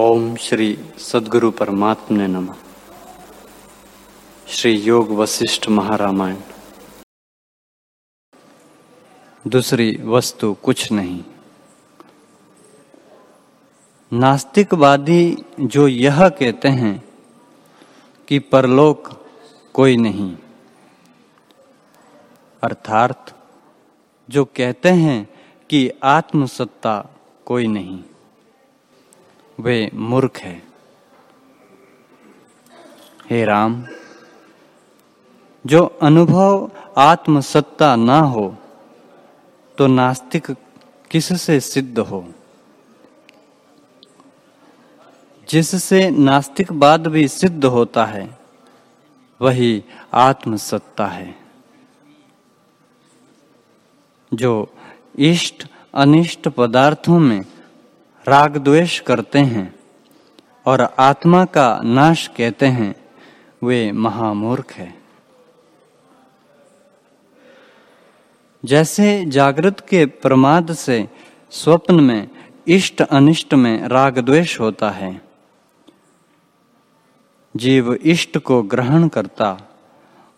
ओम श्री सदगुरु परमात्मा ने नमः। श्री योग वशिष्ठ महारामायण। दूसरी वस्तु कुछ नहीं। नास्तिकवादी जो यह कहते हैं कि परलोक कोई नहीं। अर्थात जो कहते हैं कि आत्मसत्ता कोई नहीं। वे मूर्ख है। हे राम, जो अनुभव आत्मसत्ता ना हो तो नास्तिक किससे सिद्ध हो? जिससे नास्तिकवाद भी सिद्ध होता है, वही आत्मसत्ता है। जो इष्ट अनिष्ट पदार्थों में राग द्वेष करते हैं और आत्मा का नाश कहते हैं, वे महामूर्ख है। जैसे जागृत के प्रमाद से स्वप्न में, इष्ट अनिष्ट में राग द्वेष होता है। जीव इष्ट को ग्रहण करता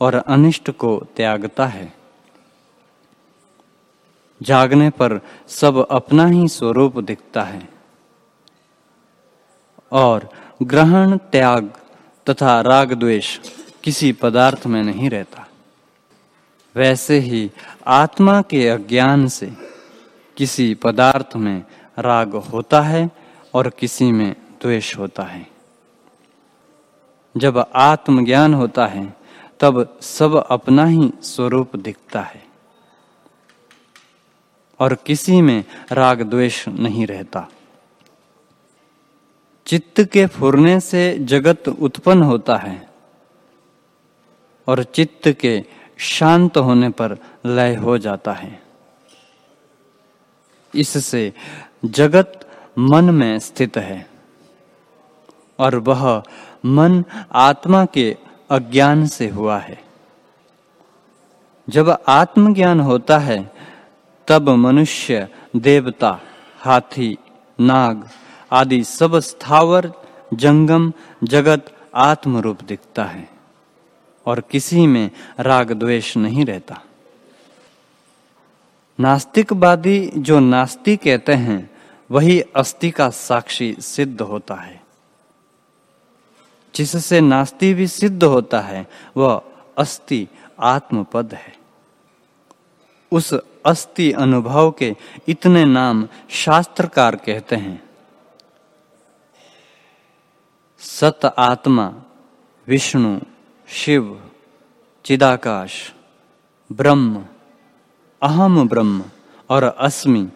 और अनिष्ट को त्यागता है। जागने पर सब अपना ही स्वरूप दिखता है। और ग्रहण, त्याग तथा राग द्वेष किसी पदार्थ में नहीं रहता। वैसे ही आत्मा के अज्ञान से किसी पदार्थ में राग होता है और किसी में द्वेष होता है। जब आत्मज्ञान होता है, तब सब अपना ही स्वरूप दिखता है और किसी में राग द्वेष नहीं रहता। चित्त के फुरने से जगत उत्पन्न होता है और चित्त के शांत होने पर लय हो जाता है। इससे जगत मन में स्थित है और वह मन आत्मा के अज्ञान से हुआ है। जब आत्मज्ञान होता है, तब मनुष्य देवता, हाथी, नाग आदि सब स्थावर, जंगम, जगत आत्म रूप दिखता है और किसी में राग द्वेष नहीं रहता। नास्तिकवादी जो नास्ति कहते हैं, वही अस्थि का साक्षी सिद्ध होता है। जिससे नास्ति भी सिद्ध होता है, वह अस्थि आत्मपद है। उस अस्थि अनुभव के इतने नाम शास्त्रकार कहते हैं सत आत्मा, विष्णु, शिव, चिदाकाश, ब्रह्म, अहम ब्रह्म और अस्मि।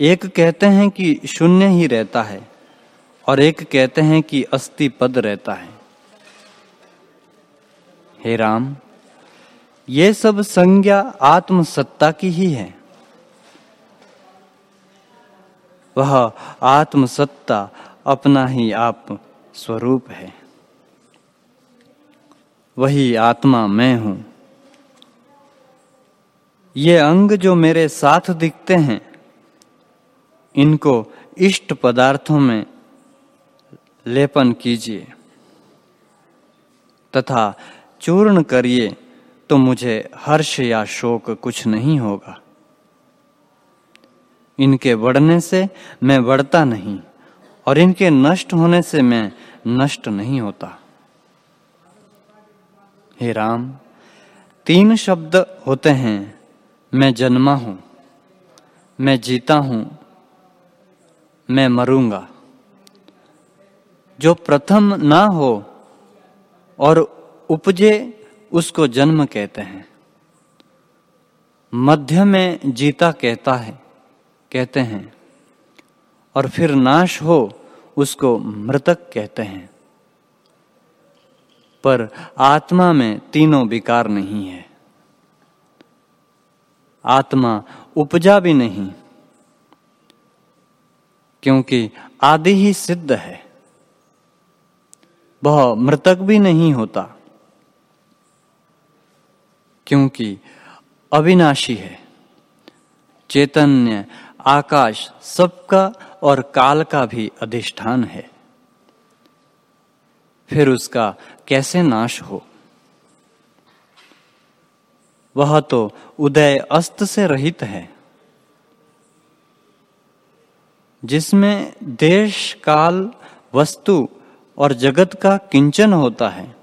एक कहते हैं कि शून्य ही रहता है और एक कहते हैं कि अस्थि पद रहता है। हे राम, ये सब संज्ञा आत्मसत्ता की ही है। वह आत्मसत्ता अपना ही आप स्वरूप है। वही आत्मा मैं हूँ। ये अंग जो मेरे साथ दिखते हैं, इनको इष्ट पदार्थों में लेपन कीजिए तथा चूर्ण करिए तो मुझे हर्ष या शोक कुछ नहीं होगा। इनके बढ़ने से मैं बढ़ता नहीं, और इनके नष्ट होने से मैं नष्ट नहीं होता। हे राम, तीन शब्द होते हैं, मैं जन्मा हूँ, मैं जीता हूँ, मैं मरूँगा। जो प्रथम ना हो और उपजे, उसको जन्म कहते हैं। मध्य में जीता कहता है। कहते हैं। और फिर नाश हो, उसको मृतक कहते हैं। पर आत्मा में तीनों विकार नहीं है। आत्मा उपजा भी नहीं, क्योंकि आदि ही सिद्ध है। वह मृतक भी नहीं होता, क्योंकि अविनाशी है। चैतन्य आकाश सबका और काल का भी अधिष्ठान है। फिर उसका कैसे नाश हो? वह तो उदय अस्त से रहित है, जिसमें देश, काल, वस्तु और जगत का किंचन होता है।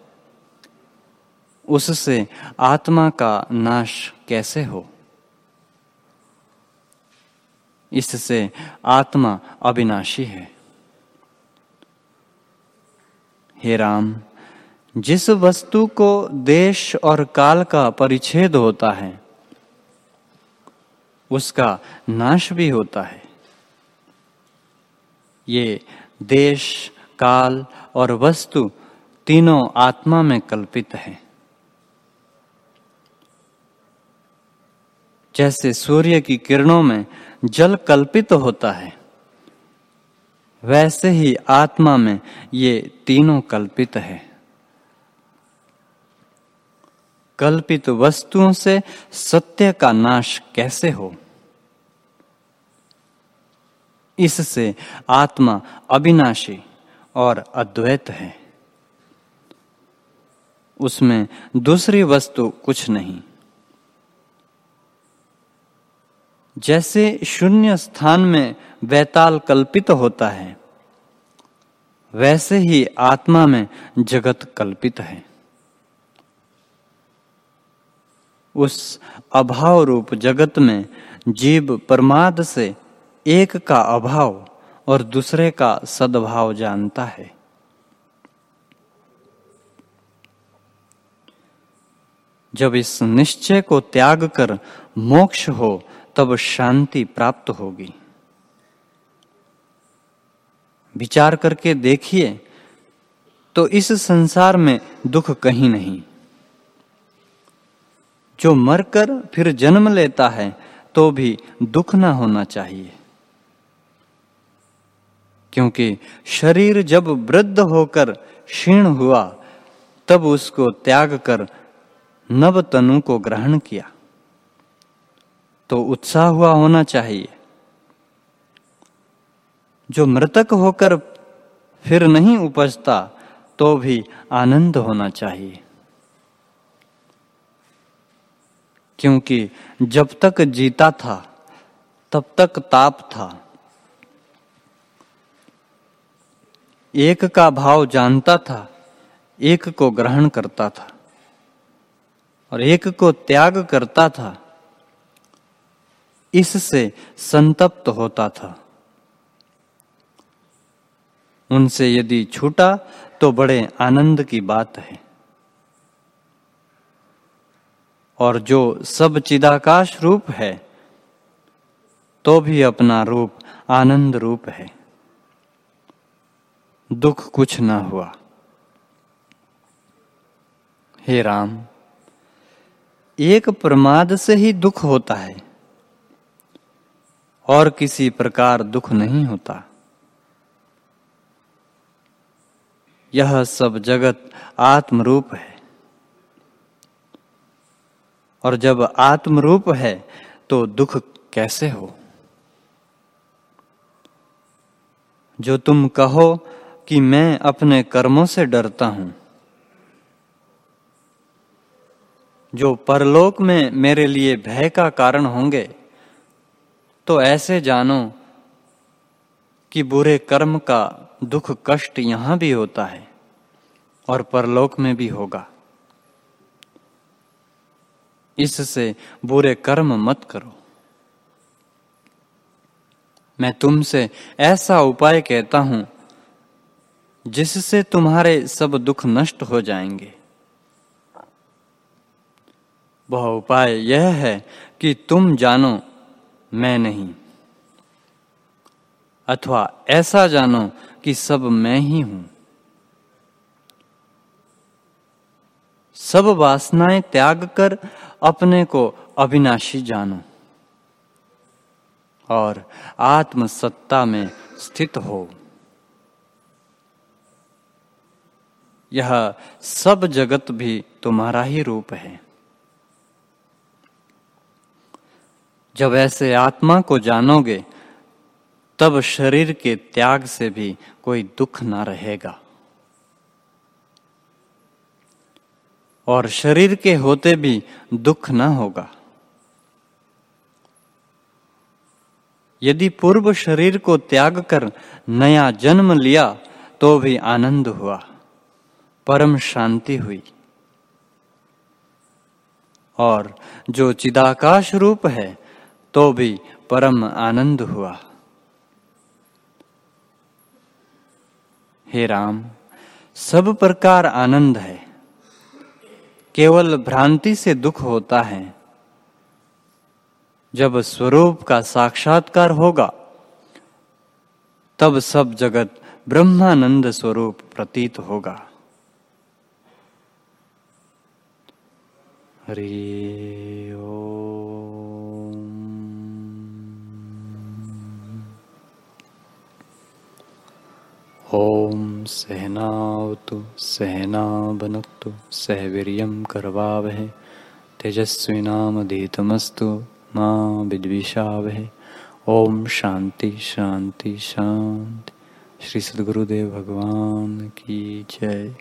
उससे आत्मा का नाश कैसे हो? इससे आत्मा अविनाशी है। हे राम, जिस वस्तु को देश और काल का परिच्छेद होता है, उसका नाश भी होता है। ये देश, काल और वस्तु तीनों आत्मा में कल्पित है। जैसे सूर्य की किरणों में जल कल्पित होता है। वैसे ही आत्मा में ये तीनों कल्पित है। कल्पित वस्तुओं से सत्य का नाश कैसे हो? इससे आत्मा अविनाशी और अद्वैत है। उसमें दूसरी वस्तु कुछ नहीं। जैसे शून्य स्थान में वैताल कल्पित होता है, वैसे ही आत्मा में जगत कल्पित है। उस अभाव रूप जगत में जीव परमाद से एक का अभाव और दूसरे का सद्भाव जानता है। जब इस निश्चय को त्याग कर मोक्ष हो तब शांति प्राप्त होगी। विचार करके देखिए तो इस संसार में दुख कहीं नहीं। जो मरकर फिर जन्म लेता है तो भी दुख ना होना चाहिए। क्योंकि शरीर जब वृद्ध होकर क्षीण हुआ, तब उसको त्याग कर नव तनु को ग्रहण किया। तो उत्साह हुआ होना चाहिए। जो मृतक होकर फिर नहीं उपजता तो भी आनंद होना चाहिए। क्योंकि जब तक जीता था, तब तक ताप था। एक का भाव जानता था, एक को ग्रहण करता था, और एक को त्याग करता था। इससे संतप्त होता था। उनसे यदि छूटा तो बड़े आनंद की बात है। और जो सब चिदाकाश रूप है तो भी अपना रूप आनंद रूप है। दुख कुछ ना हुआ। हे राम, एक प्रमाद से ही दुख होता है। और किसी प्रकार दुख नहीं होता। यह सब जगत आत्मरूप है। और जब आत्मरूप है तो दुख कैसे हो? जो तुम कहो कि मैं अपने कर्मों से डरता हूँ, जो परलोक में मेरे लिए भय का कारण होंगे तो ऐसे जानो कि बुरे कर्म का दुख कष्ट यहाँ भी होता है और परलोक में भी होगा। इससे बुरे कर्म मत करो। मैं तुमसे ऐसा उपाय कहता हूँ जिससे तुम्हारे सब दुख नष्ट हो जाएँगे। वह उपाय यह है कि तुम जानो मैं नहीं। अथवा ऐसा जानो कि सब मैं ही हूँ। सब वासनाएँ त्याग कर अपने को अविनाशी जानो और आत्म सत्ता में स्थित हो। यह सब जगत भी तुम्हारा ही रूप है। जब ऐसे आत्मा को जानोगे, तब शरीर के त्याग से भी कोई दुख ना रहेगा। और शरीर के होते भी दुख न होगा। यदि पूर्व शरीर को त्याग कर नया जन्म लिया तो भी आनंद हुआ, परम शांति हुई। और जो चिदाकाश रूप है तो भी परम आनंद हुआ। हे राम, सब प्रकार आनंद है। केवल भ्रांति से दुख होता है। जब स्वरूप का साक्षात्कार होगा, तब सब जगत ब्रह्मानंद स्वरूप प्रतीत होगा। हरि ओम सहनावतु सहना बनक्तु सहवीर्यं करवावहे। तेजस्विनामधीतमस्तु मा विद्विषावहे। ओम शांति शांति शांति श्री सद्गुरुदेव भगवान की जय।